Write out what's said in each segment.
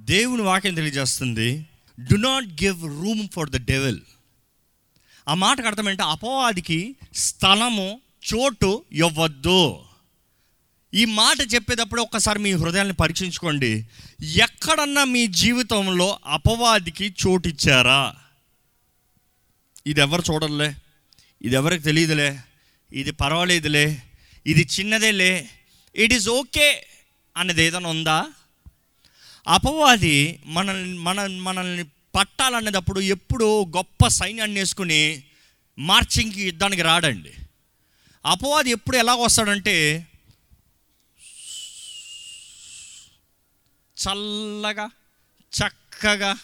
దేవుని వాక్యం తెలియజేస్తుంది do not give room for the devil ఆ మాటకు అర్థం ఏంటంటే అపవాదికి స్థలము చోటు ఇవ్వద్దు. ఈ మాట చెప్పేటప్పుడు ఒక్కసారి మీ హృదయాన్ని పరీక్షించుకోండి. ఎక్కడన్నా మీ జీవితంలో అపవాదికి చోటు ఇచ్చారా? ఇది ఎవరు చూడలే ఇది ఎవరికి తెలియదులే? ఇది పర్వాలేదులే? ఇది చిన్నదేలే? ఇట్ ఈస్ ఓకే అనేది ఏదైనా ఉందా? అపవాది మనల్ని మన మనల్ని పట్టాలనేటప్పుడు ఎప్పుడూ గొప్ప సైన్యాన్ని వేసుకుని మార్చింగ్కి యుద్ధానికి రాడండి. అపవాది ఎప్పుడు ఎలా వస్తాడంటే చల్లగా చక్కగా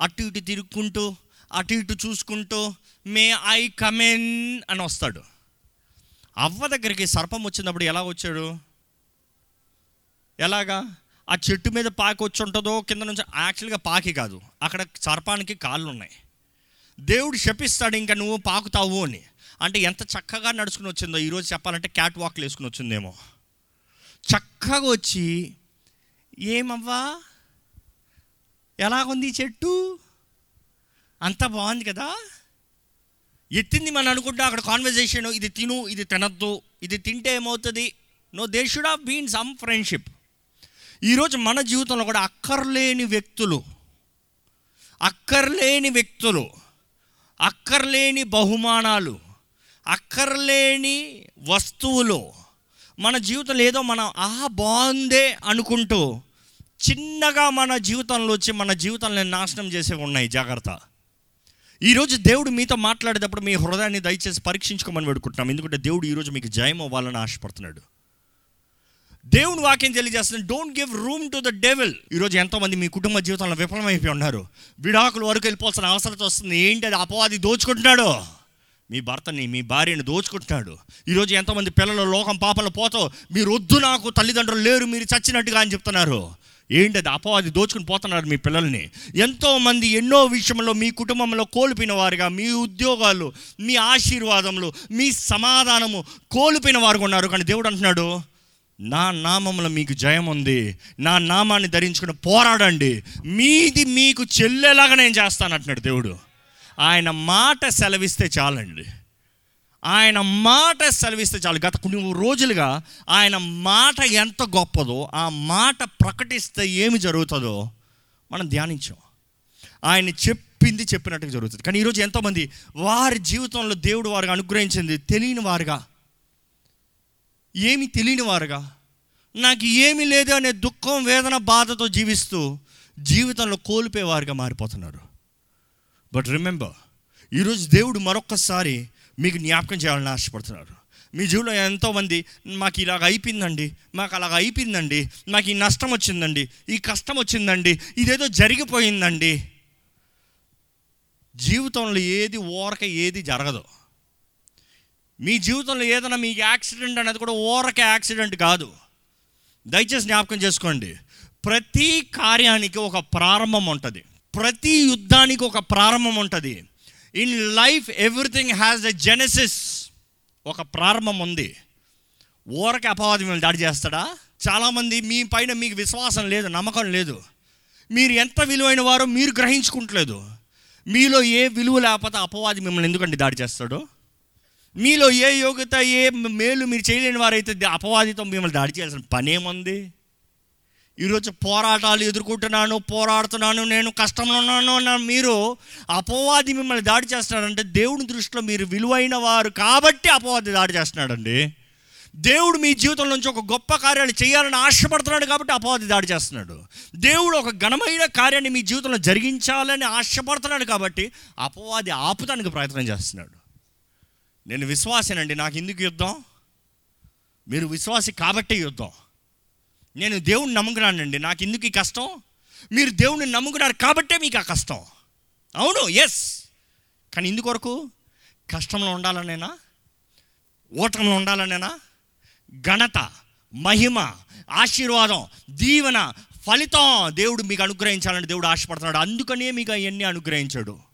అటు ఇటు తిరుక్కుంటూ అటు ఇటు చూసుకుంటూ మే ఐ కమెన్ అని వస్తాడు. అవ్వ దగ్గరికి సర్పం వచ్చినప్పుడు ఎలా వచ్చాడు? ఎలాగా? ఆ చెట్టు మీద పాకి వచ్చి ఉంటుందో కింద నుంచి యాక్చువల్గా పాకి కాదు. అక్కడ సర్పానికి కాళ్ళు ఉన్నాయి దేవుడు శపిస్తాడు ఇంకా నువ్వు పాకుతావు అని. అంటే ఎంత చక్కగా నడుచుకుని వచ్చిందో ఈరోజు చెప్పాలంటే క్యాట్ వాక్లు వేసుకుని వచ్చిందేమో. చక్కగా వచ్చి ఏమవ్వా? ఎలాగుంది చెట్టు? అంత బాగుంది కదా? ఎత్తింది మనం అనుకుంటే అక్కడ కాన్వర్జేషన్ ఇది తిను ఇది తినద్దు ఇది తింటే ఏమవుతుంది? No they should have been some friendship ఈరోజు మన జీవితంలో కూడా అక్కర్లేని వ్యక్తులు అక్కర్లేని వ్యక్తులు అక్కర్లేని బహుమానాలు అక్కర్లేని వస్తువులు మన జీవితంలో ఏదో మనం ఆ బాగుందే అనుకుంటూ చిన్నగా మన జీవితంలో వచ్చి మన జీవితాన్ని నాశనం చేసేవి ఉన్నాయి. జాగ్రత్త. ఈరోజు దేవుడు మీతో మాట్లాడేటప్పుడు మీ హృదయాన్ని దయచేసి పరీక్షించుకోమని పెడుకుంటున్నాం ఎందుకంటే దేవుడు ఈరోజు మీకు జయం అవ్వాలని ఆశపడుతున్నాడు. దేవుని వాక్యం తెలియజేస్తుంది. Don't give room to the devil ఈరోజు ఎంతోమంది మీ కుటుంబ జీవితంలో విఫలమైపోయి ఉన్నారు. విడాకుల వరకు వెళ్ళిపోవాల్సిన అవసరం వస్తుంది. ఏంటి అది? అపవాది దోచుకుంటున్నాడు. మీ భర్తని మీ భార్యని దోచుకుంటున్నాడు. ఈరోజు ఎంతోమంది పిల్లలు లోకం పాపలు పోతో మీరు వద్దు నాకు తల్లిదండ్రులు లేరు మీరు చచ్చినట్టుగా అని చెప్తున్నారు. ఏంటి అది? అపవాది దోచుకుని పోతున్నారు మీ పిల్లల్ని. ఎంతోమంది ఎన్నో విషయంలో మీ కుటుంబంలో కోల్పోయిన వారుగా మీ ఉద్యోగాలు మీ ఆశీర్వాదములు మీ సమాధానము కోల్పోయిన వారుగా ఉన్నారు. కానీ దేవుడు అంటున్నాడు నా నామంలో మీకు జయం ఉంది. నా నామాన్ని ధరించుకుని పోరాడండి. మీది మీకు చెల్లెలాగా నేను చేస్తాను అంటున్నాడు దేవుడు. ఆయన మాట సెలవిస్తే చాలండి. ఆయన మాట సెలవిస్తే చాలు. గత కొన్ని రోజులుగా ఆయన మాట ఎంత గొప్పదో ఆ మాట ప్రకటిస్తే ఏమి జరుగుతుందో మనం ధ్యానించాం. ఆయన చెప్పింది చెప్పినట్టుగా జరుగుతుంది. కానీ ఈరోజు ఎంతోమంది వారి జీవితంలో దేవుడు వారికి అనుగ్రహించింది తెలియని వారుగా ఏమి తెలియని వారుగా నాకు ఏమీ లేదు అనే దుఃఖం వేదన బాధతో జీవిస్తూ జీవితంలో కోల్పోయేవారుగా మారిపోతున్నారు. బట్ రిమెంబర్ ఈరోజు దేవుడు మరొక్కసారి మీకు జ్ఞాపకం చేయాలని ఆశపడుతున్నారు. మీ జీవితంలో ఎంతోమంది మాకు ఇలాగ అయిపోయిందండి మాకు అలాగ అయిపోయిందండి నాకు ఈ నష్టం వచ్చిందండి ఈ కష్టం వచ్చిందండి ఇదేదో జరిగిపోయిందండి. జీవితంలో ఏది ఓరక ఏది జరగదు. మీ జీవితంలో ఏదైనా మీకు యాక్సిడెంట్ అనేది కూడా ఓరక యాక్సిడెంట్ కాదు. దయచేసి జ్ఞాపకం చేసుకోండి. ప్రతి కార్యానికి ఒక ప్రారంభం ఉంటుంది. ప్రతి యుద్ధానికి ఒక ప్రారంభం ఉంటుంది. In life everything has a genesis. ఒక ప్రారంభం ఉంది. ఊరకే అపవాది మిమ్మల్ని దాడి చేస్తాడా? చాలామంది మీ పైన మీకు విశ్వాసం లేదు నమ్మకం లేదు. మీరు ఎంత విలువైన వారో మీరు గ్రహించుకుంటలేదు. మీలో ఏ విలువ లేకపోతే అపవాది మిమ్మల్ని ఎందుకండి దాడి చేస్తాడు? మీలో ఏ యోగ్యత ఏ మేలు మీరు చేయలేని వారైతే అపవాదితో మిమ్మల్ని దాడి చేయాల్సిన పనేముంది? ఈరోజు పోరాటాలు ఎదుర్కొంటున్నాను పోరాడుతున్నాను నేను కష్టంలో ఉన్నాను అన్న మీరు అపవాది మిమ్మల్ని దాడి చేస్తున్నాడంటే దేవుని దృష్టిలో మీరు విలువైన వారు కాబట్టి అపవాది దాడి చేస్తున్నాడండి. దేవుడు మీ జీవితం నుంచి ఒక గొప్ప కార్యాన్ని చేయాలని ఆశపడుతున్నాడు కాబట్టి అపవాది దాడి చేస్తున్నాడు. దేవుడు ఒక ఘనమైన కార్యాన్ని మీ జీవితంలో జరిగించాలని ఆశపడుతున్నాడు కాబట్టి అపవాది ఆపుతానికి ప్రయత్నం చేస్తున్నాడు. నేను విశ్వాసేనండి నాకు ఎందుకు యుద్ధం? మీరు విశ్వాసి కాబట్టే యుద్ధం. నేను దేవుణ్ణి నమ్ముకున్నానండి నాకు ఎందుకు ఈ కష్టం? మీరు దేవుణ్ణి నమ్ముకున్నారు కాబట్టే మీకు ఆ కష్టం. అవును ఎస్ కానీ ఇందుకొరకు కష్టంలో ఉండాలనేనా? ఓటంలో ఉండాలనేనా? ఘనత మహిమ ఆశీర్వాదం దీవెన ఫలితం దేవుడు మీకు అనుగ్రహించాలని దేవుడు ఆశపడుతున్నాడు. అందుకనే మీకు అవన్నీ అనుగ్రహించాడు.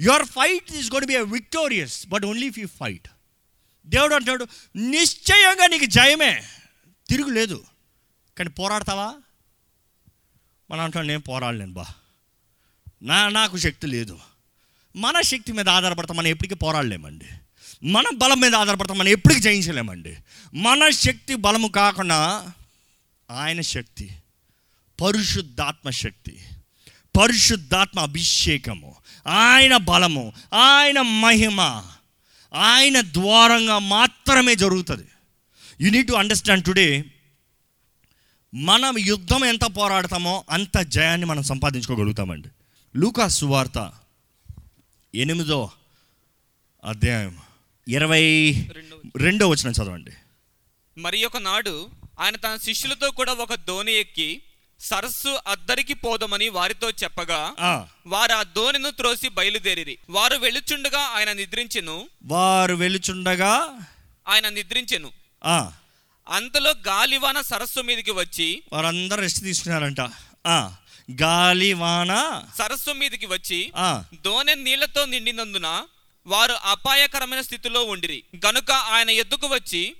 Your fight is God be victorious but only if you fight దేవుడు అంటాడు నిశ్చయంగా నీకు జయమే. తిరుగులేదు కానీ పోరాడతావా? మనం అంటాం నేను పోరాడలేను బా. నా నాకు శక్తి లేదు. మన శక్తి మీద ఆధారపడతాం మనం ఎప్పటికీ పోరాడలేమండి. మన బలం మీద ఆధారపడతాం మనం ఎప్పటికీ జయించలేమండి. మన శక్తి బలము కాకుండా ఆయన శక్తి పరిశుద్ధాత్మ శక్తి పరిశుద్ధాత్మ అభిషేకము ఆయన బలము ఆయన మహిమ ఆయన ద్వారంగా మాత్రమే జరుగుతుంది. You need to understand today మనం యుద్ధం ఎంత పోరాడతామో అంత జయాన్ని మనం సంపాదించుకోగలుగుతామండి. లూకా సువార్త ఎనిమిదో అధ్యాయం ఇరవై రెండో వచ్చిన చదవండి. మరి ఒక నాడు ఆయన తన శిష్యులతో కూడా ఒక ధోని ఎక్కి సరస్సు అద్దరికి పోదమని వారితో చెప్పగా ఆ, వారు ఆ దోణిను త్రోసి బయలుదేరిరి. వారు వెళ్ళుచుండగా ఆయన నిద్రించెను. వారు వెలుచుండగా ఆయన నిద్రించెను. ఆ, అంతలో గాలివాన సరస్సు మీదకి వచ్చి వారందరూ రెస్ట్ తీసుకున్నారంట. ఆ, గాలి వాన సరస్సు మీదకి వచ్చి దోణె నీళ్ళతో నిండినందున వారు అపాయకరమైన స్థితిలో ఉండిరి. గనుక ఆయన ఎద్దుకు వచ్చి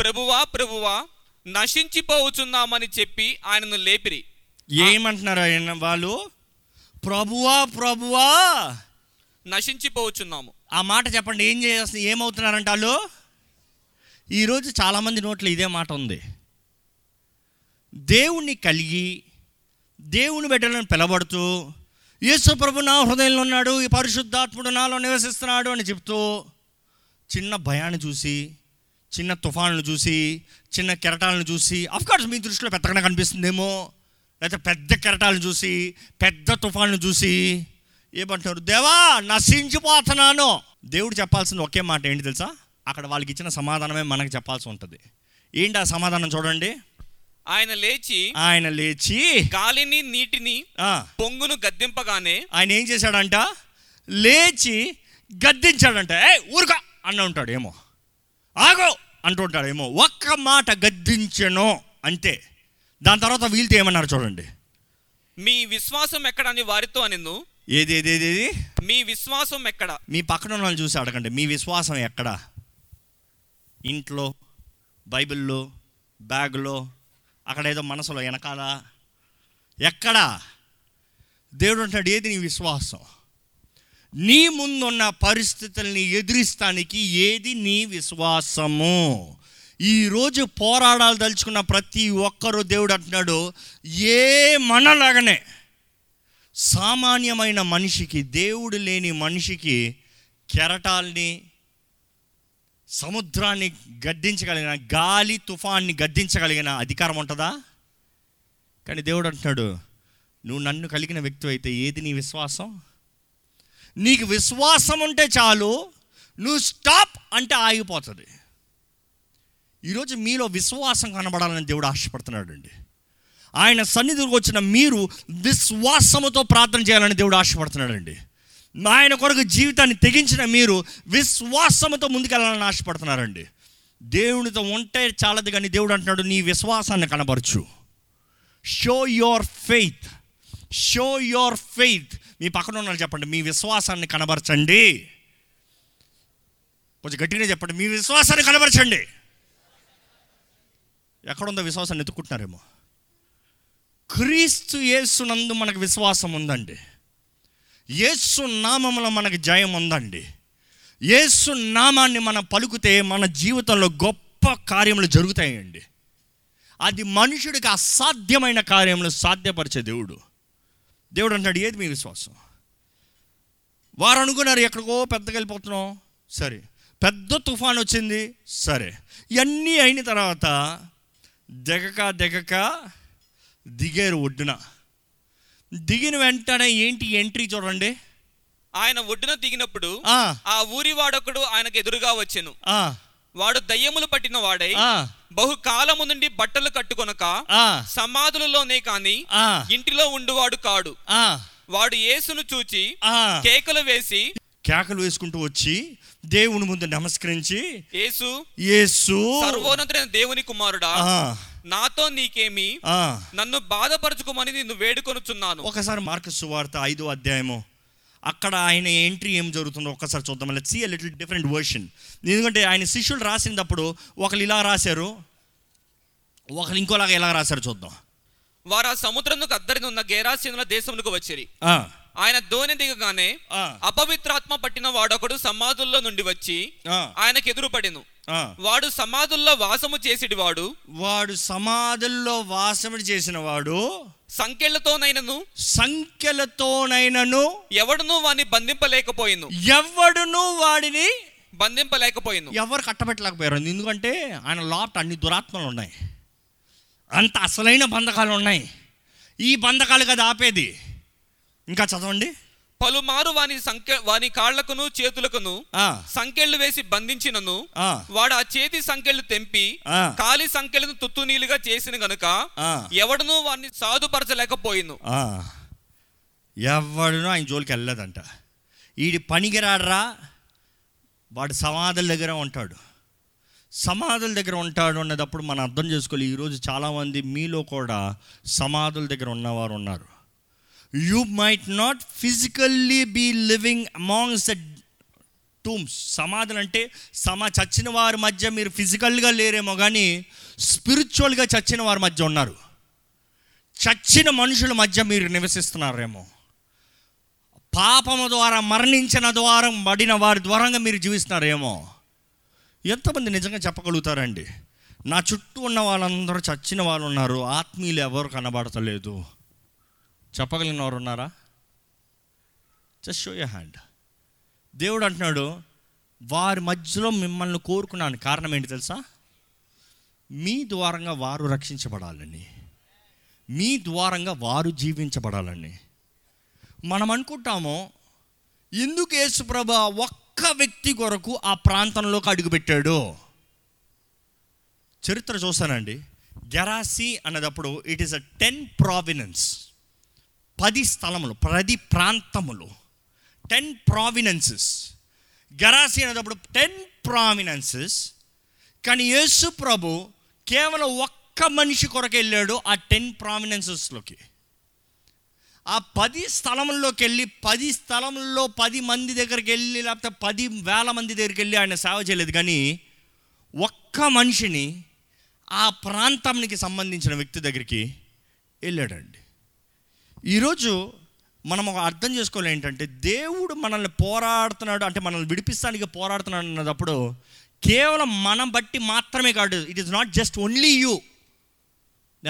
ప్రభువా ప్రభువా నశించిపోవచ్చున్నామని చెప్పి ఆయనను లేపిరి. ఏమంటున్నారు ఆయన వాళ్ళు? ప్రభువా ప్రభువా! నశించిపోవచ్చున్నాము ఆ మాట చెప్పండి ఏం చేస్తుంది ఏమవుతున్నారంట వాళ్ళు? ఈరోజు చాలామంది నోట్లో ఇదే మాట ఉంది. దేవుణ్ణి కలిగి దేవుని బిడ్డలను పిలబడుతూ యేసు ప్రభు నా హృదయంలో ఉన్నాడు ఈ పరిశుద్ధాత్ముడు నాలో నివసిస్తున్నాడు అని చెప్తూ చిన్న భయాన్ని చూసి చిన్న తుఫాన్లు చూసి చిన్న కెరటాలను చూసి కోర్స్ మీ దృష్టిలో పెద్దగా కనిపిస్తుందేమో. లేకపోతే పెద్ద కెరటాలను చూసి పెద్ద తుఫాన్లు చూసి ఏమంటున్నారు? దేవా నశించిపోతున్నాను. దేవుడు చెప్పాల్సింది ఒకే మాట ఏంటి తెలుసా? అక్కడ వాళ్ళకి ఇచ్చిన సమాధానమే మనకు చెప్పాల్సి ఉంటుంది. ఏంటి ఆ సమాధానం చూడండి. ఆయన లేచి ఆయన లేచి గాలిని నీటిని పొంగును గద్దింపగానే ఆయన ఏం చేశాడంట? లేచి గద్దించాడంట. ఏ ఊరుగా అన్న ఉంటాడు ఏమో ఆగో అంటుంటాడు ఏమో ఒక్క మాట గద్దించను అంతే దాని తర్వాత వీళ్ళతో ఏమన్నారు చూడండి. మీ విశ్వాసం ఎక్కడని వారితో అనిను ఏది ఏది ఏది ఏది? మీ విశ్వాసం ఎక్కడ? మీ పక్కన ఉన్న వాళ్ళని చూసి అడగండి మీ విశ్వాసం ఎక్కడ? ఇంట్లో బైబిల్లో బ్యాగులో అక్కడ ఏదో మనసులో వెనకాల ఎక్కడ? దేవుడు అంటాడు ఏది నీ విశ్వాసం? నీ ముందున్న పరిస్థితుల్ని ఎదిరిస్తానికి ఏది నీ విశ్వాసము? ఈరోజు పోరాడాలు తలుచుకున్న ప్రతి ఒక్కరూ దేవుడు అంటున్నాడు ఏ మనలాగనే సామాన్యమైన మనిషికి దేవుడు లేని మనిషికి కెరటాల్ని సముద్రాన్ని గద్దించగలిగిన గాలి తుఫాన్ని గద్దించగలిగిన అధికారం ఉంటుందా? కానీ దేవుడు అంటున్నాడు నువ్వు నన్ను కలిగిన వ్యక్తి అయితే ఏది నీ విశ్వాసం? నీకు విశ్వాసం ఉంటే చాలు నువ్వు స్టాప్ అంటే ఆగిపోతుంది. ఈరోజు మీలో విశ్వాసం కనబడాలని దేవుడు ఆశపడుతున్నాడు అండి ఆయన సన్నిధికి వచ్చిన మీరు విశ్వాసముతో ప్రార్థన చేయాలని దేవుడు ఆశపడుతున్నాడండి. ఆయన కొరకు జీవితాన్ని తెగించిన మీరు విశ్వాసముతో ముందుకెళ్ళాలని ఆశపడుతున్నారండి. దేవునితో ఉంటే చాలదు కానీ దేవుడు అంటున్నాడు నీ విశ్వాసాన్ని కనబరచు. Show your faith show your faith మీ పక్కన ఉన్నారు చెప్పండి మీ విశ్వాసాన్ని కనబరచండి. కొంచెం గట్టిగా చెప్పండి మీ విశ్వాసాన్ని కనబరచండి. ఎక్కడుందో విశ్వాసాన్ని ఎత్తుకుంటున్నారేమో క్రీస్తు యేసునందు మనకు విశ్వాసం ఉందండి. యేసు నామంలో మనకు జయం ఉందండి. యేసు నామాన్ని మనం పలుకుతే మన జీవితంలో గొప్ప కార్యములు జరుగుతాయండి. అది మనుషుడికి అసాధ్యమైన కార్యములు సాధ్యపరిచే దేవుడు. దేవుడు అంటాడు ఏది మీ విశ్వాసం? వారు అనుకున్నారు ఎక్కడికో పెద్దగా వెళ్ళిపోతున్నాం. సరే. పెద్ద తుఫాన్ వచ్చింది సరే. ఇవన్నీ అయిన తర్వాత దిగక దిగక దిగారు ఒడ్డున. దిగిన వెంటనే ఏంటి ఎంట్రీ చూడండి. ఆయన ఒడ్డున దిగినప్పుడు ఆ, ఊరి వాడొకడు ఆయనకు ఎదురుగా వచ్చెను. వాడు దయ్యములు పట్టిన వాడై బహుకాలము నుండి బట్టలు కట్టుకొనక సమాధులలోనే కాని ఇంటిలో ఉండువాడు కాడు. వాడు యేసును చూచి. కేకలు వేసి కేకలు వేసుకుంటూ వచ్చి దేవుని ముందు నమస్కరించి యేసు యేసు. సర్వోన్నతుడైన దేవుని కుమారుడా నాతో నీకేమి. నన్ను బాధపరచుకోమని నిన్ను వేడుకొనుచున్నాను. ఒకసారి మార్కు సువార్త ఐదో అధ్యాయము. అక్కడ ఆయన ఎంట్రీ ఏం జరుగుతుందో ఒక్కసారి చూద్దాం. Let see little different version ఎందుకంటే ఆయన శిష్యులు రాసినప్పుడు ఒకరు ఇలా రాశారు ఒకరు ఇంకోలాగా ఎలా రాశారు చూద్దాం. వారు ఆ సముద్రమునకు అద్దరిని ఉన్న గేరాసీనుల దేశమునకు వచ్చిరి. ఆ, ఆయన ధోని దిగగానే అపవిత్రాత్మ పట్టిన వాడొకడు సమాధుల్లో నుండి వచ్చి ఆయనకు ఎదురుపడెను. వాడు సమాధుల్లో వాసము చేసిడి వాడు వాడు సమాధుల్లో వాసముడు చేసిన వాడు సంఖ్యలతోనైనను సంఖ్యలతోనైనను ఎవడును వాని బంధింపలేకపోయిను. ఎవడును వాడిని బంధింపలేకపోయిను. ఎవరు కట్టబెట్టలేకపోయారు? ఎందుకంటే ఆయన లోపట అన్ని దురాత్మలు ఉన్నాయి. అంత అసలైన బంధకాలు ఉన్నాయి. ఈ బంధకాలు కదా ఆపేది. ఇంకా చదవండి. పలుమారు వాని సంఖ్య వాని కాళ్ళకును చేతులకును సంకెళ్ళు వేసి బంధించినను. వాడు ఆ చేతి సంఖ్యలు తెంపి. కాలి సంఖ్యలను తుత్తునీలుగా చేసిన గనుక. ఎవడును వాడిని సాధుపరచలేకపోయిను. ఎవడునూ ఆయన జోలికి వెళ్ళలేదంట. ఈడి పనికిరాడరా? వాడు సమాధుల దగ్గర ఉంటాడు. సమాధుల దగ్గర ఉంటాడు అన్నదప్పుడు మనం అర్థం చేసుకోవాలి. ఈరోజు చాలామంది మీలో కూడా సమాధుల దగ్గర ఉన్నవారు ఉన్నారు. You might not physically be living amongst the tombs సమాధులు అంటే సమా చచ్చిన వారి మధ్య మీరు ఫిజికల్గా లేరేమో కానీ స్పిరిచువల్గా చచ్చిన వారి మధ్య ఉన్నారు. చచ్చిన మనుషుల మధ్య మీరు నివసిస్తున్నారేమో. పాపము ద్వారా మరణించిన ద్వారా పడిన వారి ద్వారంగా మీరు జీవిస్తున్నారేమో. ఎంతమంది నిజంగా చెప్పగలుగుతారండి? నా చుట్టూ ఉన్న వాళ్ళందరూ చచ్చిన వాళ్ళు ఉన్నారు ఆత్మీయులు ఎవరు కనబడతలేదు. చెప్పగలిగిన వారు ఉన్నారా జస్ట్ షో యూ హ్యాండ్ దేవుడు అంటున్నాడు వారి మధ్యలో మిమ్మల్ని కోరుకున్నాను. కారణం ఏంటి తెలుసా? మీ ద్వారంగా వారు రక్షించబడాలని. మీ ద్వారంగా వారు జీవించబడాలని. మనం అనుకుంటాము ఎందుకు యేసుప్రభ ఒక్క వ్యక్తి కొరకు ఆ ప్రాంతంలోకి అడుగుపెట్టాడు? చరిత్ర చూస్తానండి గెరాసి అన్నదప్పుడు it is a ten provinces పది స్థలములు ప్రతి ప్రాంతములు. టెన్ ప్రావినెన్సెస్ గెరాసి అనేటప్పుడు టెన్ ప్రావినెన్సెస్ కానీ యేసు ప్రభు కేవలం ఒక్క మనిషి కొరకు వెళ్ళాడు ఆ టెన్ ప్రామినెన్సెస్లోకి ఆ పది స్థలంలోకి వెళ్ళి పది స్థలంలో పది మంది దగ్గరికి వెళ్ళి లేకపోతే పది వేల మంది దగ్గరికి వెళ్ళి ఆయన సేవ చేయలేదు. కానీ ఒక్క మనిషిని ఆ ప్రాంతానికి సంబంధించిన వ్యక్తి దగ్గరికి వెళ్ళాడండి. ఈరోజు మనం ఒక అర్థం చేసుకోవాలి ఏంటంటే దేవుడు మనల్ని పోరాడుతున్నాడు అంటే మనల్ని విడిపిస్తానికి పోరాడుతున్నాడు అన్నప్పుడు కేవలం మనం బట్టి మాత్రమే కాదు it is not just only you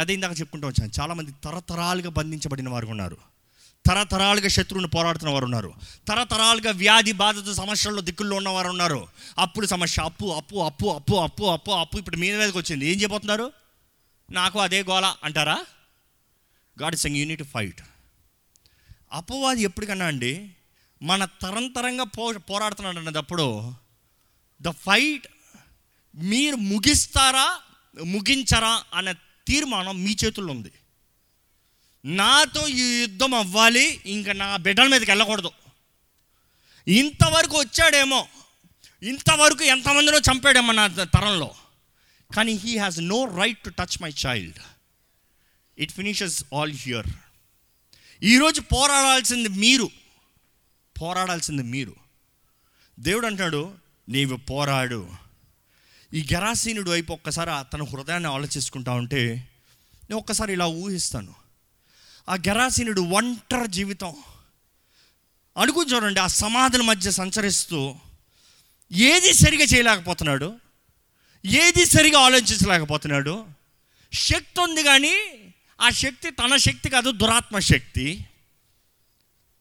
అదే ఇందాక చెప్పుకుంటూ వచ్చాను. చాలామంది తరతరాలుగా బంధించబడిన వారు ఉన్నారు. తరతరాలుగా శత్రువుని పోరాడుతున్న వారు ఉన్నారు. తరతరాలుగా వ్యాధి బాధతో సమస్యల్లో దిక్కుల్లో ఉన్నవారు ఉన్నారు. అప్పుడు సమస్య అప్పు అప్పు అప్పు అప్పు అప్పు అప్పు అప్పు ఇప్పుడు మీద మీదకి వచ్చింది. ఏం చేయబోతున్నారు నాకు అదే గోల అంటారా? గాడ్ సెంగ్ యూనిట్ ఫైట్ అపవాది ఎప్పటికన్నా అండి మన తరంతరంగా పో పోరాడుతున్నాడు అన్నదప్పుడు ద ఫైట్ మీరు ముగిస్తారా ముగించరా అనే తీర్మానం మీ చేతుల్లో ఉంది. నాతో ఈ యుద్ధం అవ్వాలి ఇంకా నా బిడ్డల మీదకి వెళ్ళకూడదు. ఇంతవరకు వచ్చాడేమో ఇంతవరకు ఎంతమందినో చంపాడేమో నా తరంలో. కానీ he has no right to touch my child it finishes all here ఈరోజు పోరాడాల్సింది మీరు. పోరాడాల్సింది మీరు. దేవుడు అంటాడు నీవు పోరాడు. ఈ గెరాసీనుడు వైపు ఒక్కసారి తన హృదయాన్ని ఆలోచించుకుంటా ఉంటే నేను ఒక్కసారి ఇలా ఊహిస్తాను. ఆ గెరాసీనుడు ఒంటరి జీవితం. అనుకుని చూడండి ఆ సమాధుల మధ్య సంచరిస్తూ ఏది సరిగా చేయలేకపోతున్నాడు? ఏది సరిగా ఆలోచించలేకపోతున్నాడు? శక్తి ఉంది కానీ ఆ శక్తి తన శక్తి కాదు దురాత్మ శక్తి.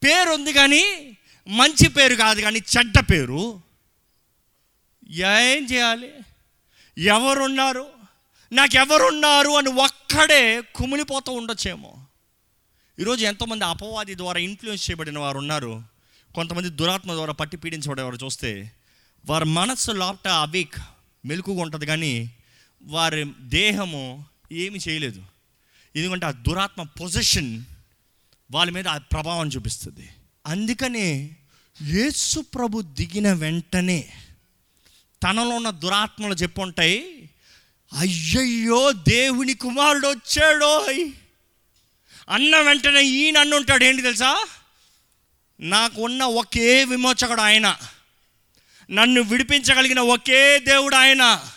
పేరు ఉంది కానీ మంచి పేరు కాదు కానీ చెడ్డ పేరు. ఏం చేయాలి? ఎవరున్నారు? నాకెవరున్నారు అని ఒక్కడే కుమిలిపోతూ ఉండొచ్చేమో. ఈరోజు ఎంతోమంది అపవాది ద్వారా ఇన్ఫ్లుయెన్స్ చేయబడిన వారు ఉన్నారు. కొంతమంది దురాత్మ ద్వారా పట్టి పీడించబడేవారు చూస్తే వారి మనస్సు లోపట అవిక్ మెలుకుగా ఉంటుంది కానీ వారి దేహము ఏమి చేయలేదు. ఎందుకంటే ఆ దురాత్మ పొజిషన్ వాళ్ళ మీద ఆ ప్రభావం చూపిస్తుంది. అందుకనే యేసు ప్రభు దిగిన వెంటనే తనలో ఉన్న దురాత్మలు చెప్పుంటాయి అయ్యయ్యో దేవుని కుమారుడు వచ్చాడో అన్న వెంటనే ఈయన అన్న ఉంటాడు ఏంటి తెలుసా? నాకు ఉన్న ఒకే విమోచకుడు ఆయన. నన్ను విడిపించగలిగిన ఒకే దేవుడు ఆయన.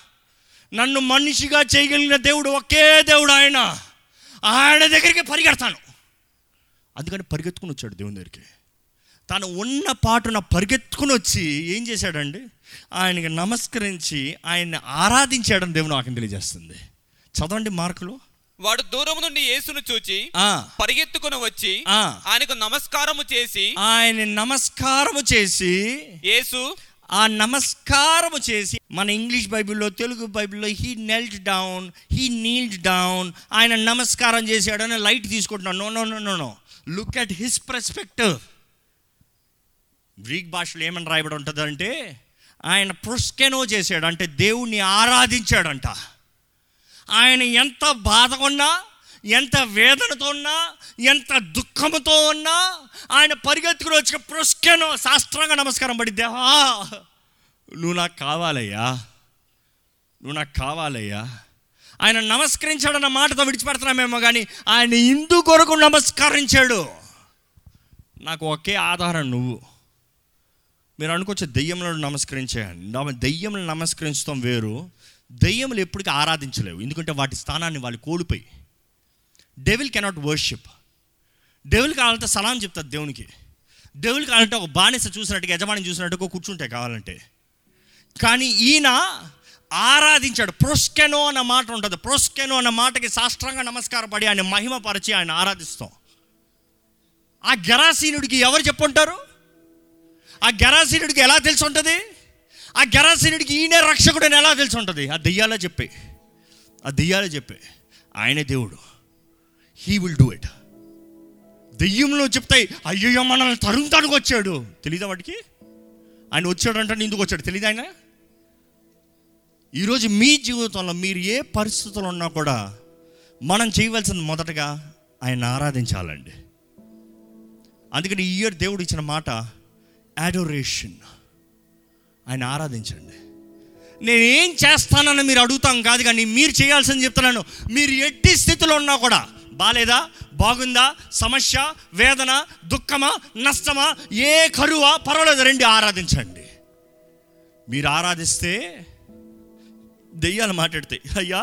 నన్ను మనిషిగా చేయగలిగిన దేవుడు ఒకే దేవుడు ఆయన. ఆయన దగ్గరికి పరిగెడతాను. అందుకని పరిగెత్తుకుని వచ్చాడు దేవుని దగ్గరికి. తను ఉన్న పాటున పరిగెత్తుకుని వచ్చి ఏం చేశాడండి? ఆయనకి నమస్కరించి ఆయన్ని ఆరాధించాడని దేవుని వాక్యం తెలియజేస్తుంది. చదవండి మార్కులు. వాడు దూరం నుండి యేసును చూచి ఆ, పరిగెత్తుకుని వచ్చి. ఆయనకు నమస్కారము చేసి ఆయన నమస్కారము చేసి యేసు ఆ నమస్కారము చేసి మన ఇంగ్లీష్ బైబిల్లో తెలుగు బైబిల్లో he knelt down he kneeled down ఆయన నమస్కారం చేశాడని లైట్ తీసుకుంటున్నాను no no no no no look at his perspective Greek భాషలో ఏమని రాయబడి ఉంటుంది అంటే ఆయన ప్రొస్కెనో చేశాడు అంటే దేవుణ్ణి ఆరాధించాడంట. ఆయన ఎంత బాధ ఉన్నా ఎంత వేదనతో ఉన్నా ఎంత దుఃఖంతో ఉన్నా ఆయన పరిగెత్తుకుని వచ్చి ప్రొస్కెనో శాస్త్రంగా నమస్కారం పడి నువ్వు నాకు కావాలయ్యా. నువ్వు నాకు కావాలయ్యా. ఆయన నమస్కరించాడన్న మాటతో విడిచిపెడుతున్నామేమో కానీ ఆయన ఇందు కొరకు నమస్కరించాడు. నాకు ఒకే ఆధారం నువ్వు. మీరు అనుకోవచ్చు దెయ్యములను నమస్కరించేయండి. దెయ్యములను నమస్కరించడం వేరు. దెయ్యములు ఎప్పటికీ ఆరాధించలేవు. ఎందుకంటే వాటి స్థానాన్ని వాళ్ళు కోల్పోయి. డెవిల్ కెనాట్ వర్షిప్ డెవిల్ కావాలంటే సలాం చెప్తుంది దేవునికి. డెవిల్ కావాలంటే ఒక బానిస చూసినట్టుగా యజమాని చూసినట్టుగా కూర్చుంటే కావాలంటే. కానీ ఈయన ఆరాధించాడు. ప్రొస్కెనో అన్న మాట ఉంటుంది. ప్రొస్కెనో అన్న మాటకి సాష్టాంగ నమస్కారం పడి ఆయన మహిమపరిచి ఆయన ఆరాధిస్తాం. ఆ గరాసీనుడికి ఎవరు చెప్పుంటారు? ఆ గరాసీనుడికి ఎలా తెలిసి ఉంటుంది ఆ గెరాసీనుడికి ఈయనే రక్షకుడని ఎలా తెలిసి ఉంటుంది ఆ దెయ్యాలే చెప్పే. ఆ దెయ్యాలే చెప్పే. ఆయనే దేవుడు. హీ విల్ డూ ఇట్ దెయ్యంలో చెప్తాయి అయ్యో మనల్ని తరుముతానికి వచ్చాడు. తెలీదా వాడికి ఆయన వచ్చాడు అంటే ఎందుకు వచ్చాడు? తెలీదా ఆయన? ఈరోజు మీ జీవితంలో మీరు ఏ పరిస్థితుల్లో ఉన్నా కూడా మనం చేయవలసింది మొదటగా ఆయన ఆరాధించాలండి. అందుకని ఈ ఇయర్ దేవుడు ఇచ్చిన మాట యాడోరేషన్ ఆయన ఆరాధించండి. నేనేం చేస్తానని మీరు అడుగుతాం కాదు కానీ మీరు చేయాల్సింది చెప్తున్నాను. మీరు ఎట్టి స్థితిలో ఉన్నా కూడా బాలేదా? బాగుందా? సమస్య వేదన దుఃఖమా నష్టమా? ఏ కరువా? పర్వాలేదు రండి ఆరాధించండి. మీరు ఆరాధిస్తే దెయ్యాలు మాట్లాడతాయి అయ్యా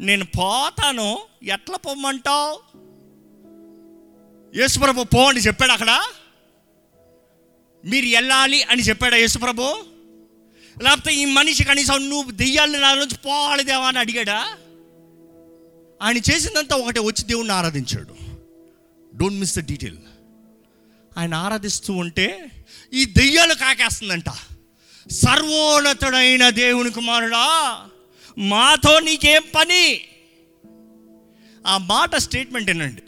నేను పోతాను ఎట్లా పొమ్మంటావు? యేసుప్రభు పో అని చెప్పాడు అక్కడ? మీరు వెళ్ళాలి అని చెప్పాడా యేసుప్రభు? లేకపోతే ఈ మనిషి కనీసం నువ్వు దెయ్యాలని నా నుంచి పోవాలి దేవా అని అడిగాడా? ఆయన చేసిందంతా ఒకటే వచ్చి దేవుణ్ణి ఆరాధించాడు. డోంట్ మిస్ ద డీటెయిల్ ఆయన ఆరాధిస్తూ ఉంటే ఈ దెయ్యాలు కాకేస్తుందంట. సర్వోన్నతుడైన దేవుని కుమారుడా మాతో నీకేం పని? ఆ మాట స్టేట్మెంట్ ఏనండి.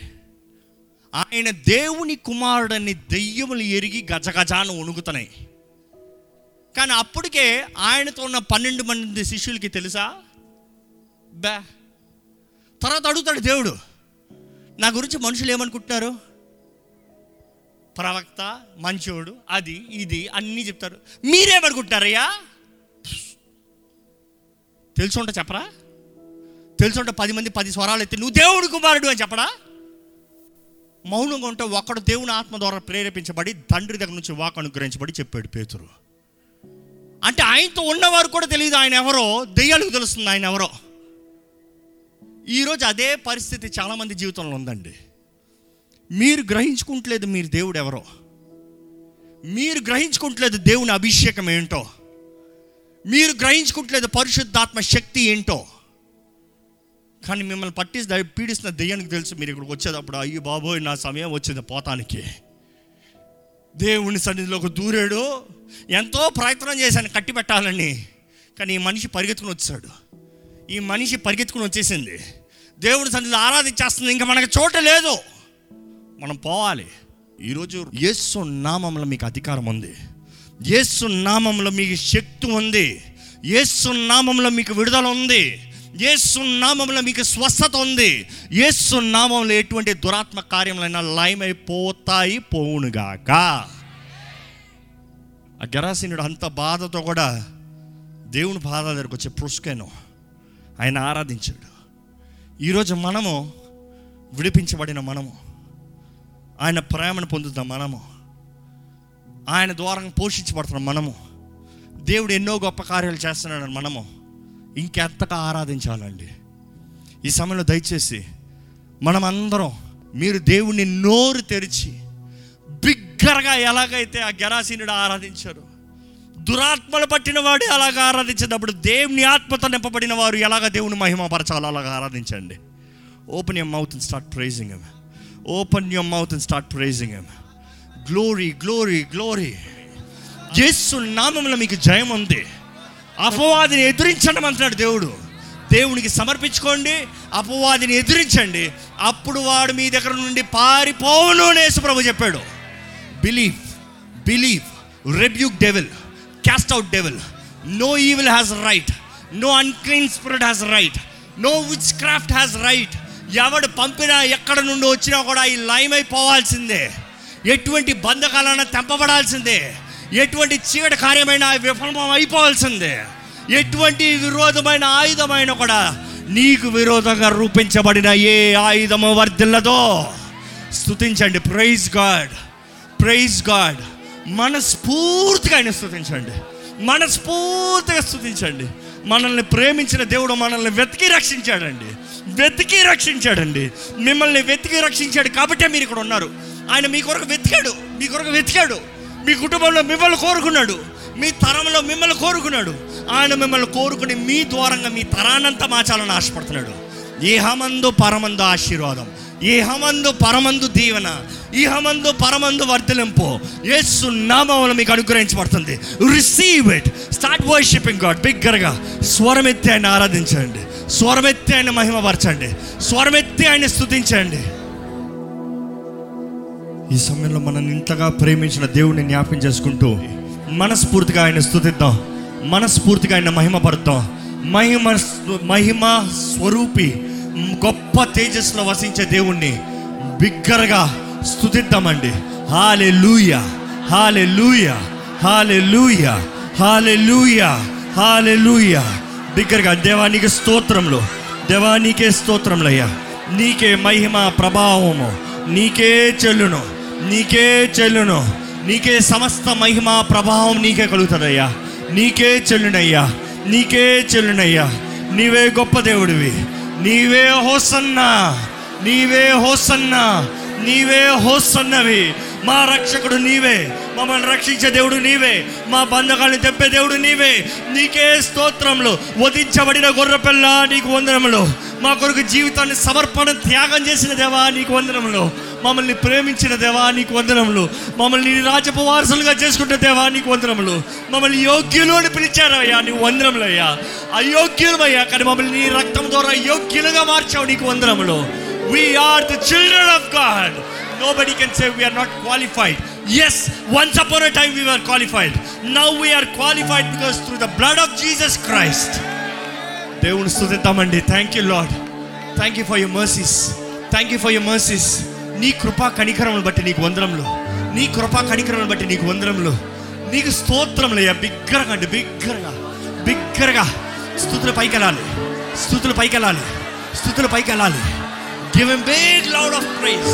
ఆయన దేవుని కుమారుడని దెయ్యములు ఎరిగి గజగజాను వణుకుతున్నాయి. కానీ అప్పటికే ఆయనతో ఉన్న పన్నెండు మంది శిష్యులకి తెలుసా? బా తర్వాత అడుగుతాడు దేవుడు నా గురించి మనుషులు ఏమనుకుంటున్నారు? ప్రవక్త మంచోడు అది ఇది అన్నీ చెప్తారు. మీరేమనుకుంటున్నారయ్యా? తెలుసుంట చెప్పరా? తెలుసుంటే పది మంది పది స్వరాలు ఎత్తి నువ్వు దేవుడు కుమారుడు అని చెప్పడా మౌనంగా ఉంటే ఒక్కడు దేవుని ఆత్మ ద్వారా ప్రేరేపించబడి తండ్రి దగ్గర నుంచి వాక్ అనుగ్రహించబడి చెప్పాడు పేతురు. అంటే ఆయనతో ఉన్నవారు కూడా తెలియదు ఆయన ఎవరో దెయ్యాలకు తెలుస్తుంది ఆయన ఎవరో. ఈరోజు అదే పరిస్థితి చాలామంది జీవితంలో ఉందండి. మీరు గ్రహించుకుంటలేదు మీరు దేవుడు ఎవరో మీరు గ్రహించుకుంటలేదు దేవుని అభిషేకం ఏంటో. మీరు గ్రహించుకుంటలేదు పరిశుద్ధాత్మ శక్తి ఏంటో. కానీ మిమ్మల్ని పట్టి పీడిస్తున్న దెయ్యానికి తెలుసు మీరు ఇక్కడికి వచ్చేటప్పుడు అయ్యో బాబోయ్ నా సమయం వచ్చింది పోతానికి. దేవుని సన్నిధిలోకి దూరాడు. ఎంతో ప్రయత్నం చేశాను కట్టి పెట్టాలని కానీ ఈ మనిషి పరిగెత్తుకుని వచ్చాడు. ఈ మనిషి పరిగెత్తుకుని వచ్చేసింది. దేవుని సన్నిధిలో ఆరాధించేస్తుంది. ఇంకా మనకి చోట లేదు. మనం పోవాలి. ఈరోజు యేసు నామంలో మీకు అధికారం ఉంది. యేసు నామంలో మీకు శక్తి ఉంది. యేసు నామంలో మీకు విడుదల ఉంది. యేసు నామంలో మీకు స్వస్థత ఉంది. యేసు నామంలో ఎటువంటి దురాత్మ కార్యములైనా లయమైపోతాయి పోవునుగాక. ఆ గరాసీనుడు అంత బాధతో కూడా దేవుని బాధ దగ్గరకు వచ్చే పురుషుకేను ఆయన ఆరాధించాడు. ఈరోజు మనము విడిపించబడిన మనము. ఆయన ప్రేమను పొందుతాం మనము. ఆయన ద్వారా పోషించబడుతున్నాం మనము. దేవుడు ఎన్నో గొప్ప కార్యాలు చేస్తున్నాడు మనము ఇంకెంతగా ఆరాధించాలండి. ఈ సమయంలో దయచేసి మనమందరం మీరు దేవుణ్ణి నోరు తెరిచి బిగ్గరగా ఎలాగైతే ఆ గెరాసీనుడు ఆరాధించారు దురాత్మలు పట్టిన వాడు ఎలాగ ఆరాధించేటప్పుడు దేవుని ఆత్మతో నింపబడిన వారు ఎలాగ దేవుని మహిమపరచాలో అలాగ ఆరాధించండి. Open your mouth and start praising him open your mouth and start praising him glory glory glory యేసు నామంలో మీకు జయం ఉంది. అపవాదిని ఎదిరించండి అంటున్నాడు దేవుడు. దేవునికి సమర్పించుకోండి అపవాదిని ఎదిరించండి. అప్పుడు వాడు మీ దగ్గర నుండి పారిపోవును అని యేసు ప్రభు చెప్పాడు. Believe believe rebuke devil cast out devil no evil has right no unclean spirit has right no witchcraft has right ఎవడు పంపినా ఎక్కడ నుండి వచ్చినా కూడా ఈ లైమ్ అయిపోవాల్సిందే ఎటువంటి బంధకాలైనా తెంపబడాల్సిందే. ఎటువంటి చీకటి కార్యమైన విఫలం అయిపోవాల్సిందే ఎటువంటి విరోధమైన ఆయుధమైన కూడా నీకు విరోధంగా రూపించబడిన ఏ ఆయుధము వర్ధిల్లదో. స్తుతించండి. ప్రైజ్ గాడ్ ప్రైజ్ గాడ్ మనస్ఫూర్తిగా ఆయన స్థుతించండి మనస్ఫూర్తిగా స్థుతించండి మనల్ని ప్రేమించిన దేవుడు మనల్ని వెతికి రక్షించాడండి. వెతికి రక్షించాడండి. మిమ్మల్ని వెతికి రక్షించాడు కాబట్టే మీరు ఇక్కడ ఉన్నారు. ఆయన మీ కొరకు వెతికాడు. మీ కొరకు వెతికాడు. మీ కుటుంబంలో మిమ్మల్ని కోరుకున్నాడు. మీ తరంలో మిమ్మల్ని కోరుకున్నాడు. ఆయన మిమ్మల్ని కోరుకుని మీ ద్వారంగా మీ తరానంతా మార్చాలని ఆశపడుతున్నాడు. ఏహమందు పరమందు ఆశీర్వాదం. ఏహమందు పరమందు దీవెన ఇహమందు పరమందు వర్తిలింపు యేసు నామములు మీకు అనుగ్రహించబడుతుంది. Receive it start worshipping God బిగ్గరగా. స్వరమెత్తి ఆయన ఆరాధించండి. స్వరమెత్తి ఆయన మహిమపరచండి. స్వరమెత్తి ఆయన స్థుతించండి ఈ సమయంలో మనల్ని ఇంతగా ప్రేమించిన దేవుడిని జ్ఞాపం చేసుకుంటూ మనస్ఫూర్తిగా ఆయన స్థుతిద్దాం మనస్ఫూర్తిగా ఆయన మహిమపడతాం మహిమ మహిమ స్వరూపి గొప్ప తేజస్సులో వసించే దేవుణ్ణి బిగ్గరగా స్థుతిద్దామండి హాలే లూయ హాలే లూయ హాలే లూయ హాలే లూయ హాలే లూయ బిగ్గరగా దేవానికి స్తోత్రంలో దేవానికే స్తోత్రంలయ్యా నీకే మహిమ ప్రభావము నీకే చెల్లును నీకే చెల్లును నీకే సమస్త మహిమ ప్రభావం నీకే కలుగుతుందయ్యా. నీకే చెల్లునయ్యా నీకే చెల్లునయ్యా. నీవే గొప్ప దేవుడివి. నీవే హోసన్నా నీవే హోసన్నా నీవే హోసన్నవి. మా రక్షకుడు నీవే మమ్మల్ని రక్షించే దేవుడు నీవే మా బంధకాలను తెప్పే దేవుడు నీవే. నీకే స్తోత్రంలో వధించబడిన గొర్రెపిల్ల నీకు వందనములు. మా కొరకు జీవితాన్ని సమర్పణ త్యాగం చేసిన దేవా నీకు వందనములు. మమ్మల్ని ప్రేమించిన దేవా నీకు వందనములు. మమ్మల్ని రాజపు వారసులుగా చేసుకుంటే దేవా నీకు వందనములు. మమ్మల్ని యోగ్యులు అని పిలిచారయ్యా నీకు వందనములయ్యా. అయోగ్యులమయ్యా కానీ మమ్మల్ని నీ రక్తం ద్వారా యోగ్యులుగా మార్చావు నీకు వందనములు. We are the children of God no can can we we are not qualified as once upon a time we were qualified. Now we are qualified because through the blood of దేవుని స్థుతిద్దామండి thank you Lord thank you for your mercies thank you for your mercies నీ కృపా కణికరమును బట్టి నీకు వందరంలో నీ కృపా కణికరమును బట్టి నీకు వందరంలో నీకు స్తోత్రములయ్యా బిగ్గరగా అండి బిగ్గరగా బిగ్గరగా. స్థుతుల పైకి వెళ్ళాలి స్థుతుల పైకి వెళ్ళాలి స్థుతులు పైకి వెళ్ళాలి give him big loud of praise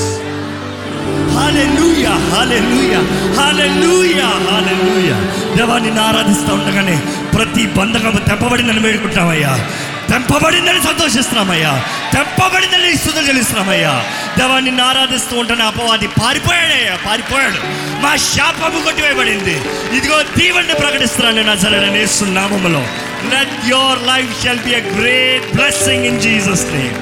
hallelujah hallelujah hallelujah hallelujah దేవాన్ని ఆరాధిస్తూ ఉండగానే ప్రతి బంధకము తెప్పబడిందని వేడుకుంటామయ్యా తెంపబడిందని సంతోషిస్తున్నామయ్యా. తెంపబడిందని స్థుతులు చెల్లిస్తున్నామయ్యా. దేవా ఆరాధిస్తూ ఉంటేనే అపవాది పారిపోయాడయ్యా పారిపోయాడు. మా శాపము కొట్టివేయబడింది. ఇదిగో దీవెన్ని ప్రకటిస్తున్నాను నా సరైన నేస్తున్నామములో let your life shall be a great blessing in Jesus name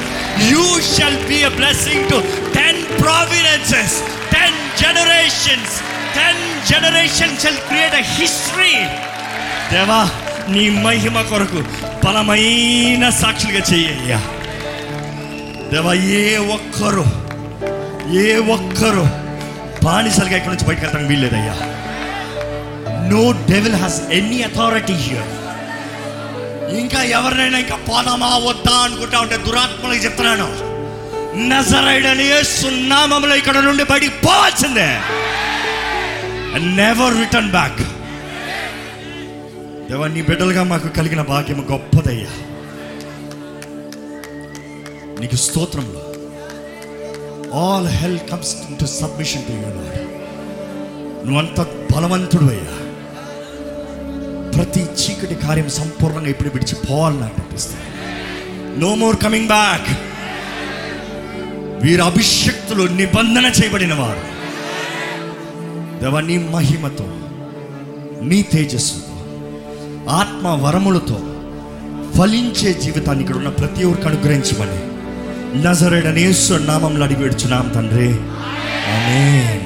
you shall be a blessing to ten providences ten generations ten generation shall create a history దేవా నీ మహిమ కొరకు బలమైన సాక్షులుగా చెయ్యయ్యా దేవా ఏ ఒక్కరు ఏ ఒక్కరు బానిసలుగా ఇక్కడి నుంచి బయటకు వెళ్తాం వీల్లేదయ్యా. No devil has any authority here ఇంకా ఎవరినైనా ఇంకా పోదామా వద్దా అనుకుంటా ఉంటే దురాత్మలకు చెప్తున్నాను. నజరైడని సున్నామంలో ఇక్కడ నుండి బయటికి పోవాల్సిందే. నెవర్ రిటర్న్ బ్యాక్ దేవా నీ బిడ్డలుగా మాకు కలిగిన భాగ్యం గొప్పదయ్యా. నీకు స్తోత్రంలో all hell comes to submission to you Lord నువ్వంత బలవంతుడు అయ్యా ప్రతి చీకటి కార్యం సంపూర్ణంగా ఇప్పుడు విడిచిపోవాలని నాకు అనిపిస్తుంది. నో మోర్ కమింగ్ బ్యాక్ వీరు అభిషక్తులు నిబంధన చేయబడిన వారు. దేవా నీ మహిమతో నీ తేజస్సుతో ఆత్మ వరములతో ఫలించే జీవితాన్ని ఇక్కడ ఉన్న ప్రతి ఒక్కరికి అనుగ్రహించమని. నజరేడనేశ్వర నామంలో అడిగి పెడుచున్నాం తండ్రి. అనే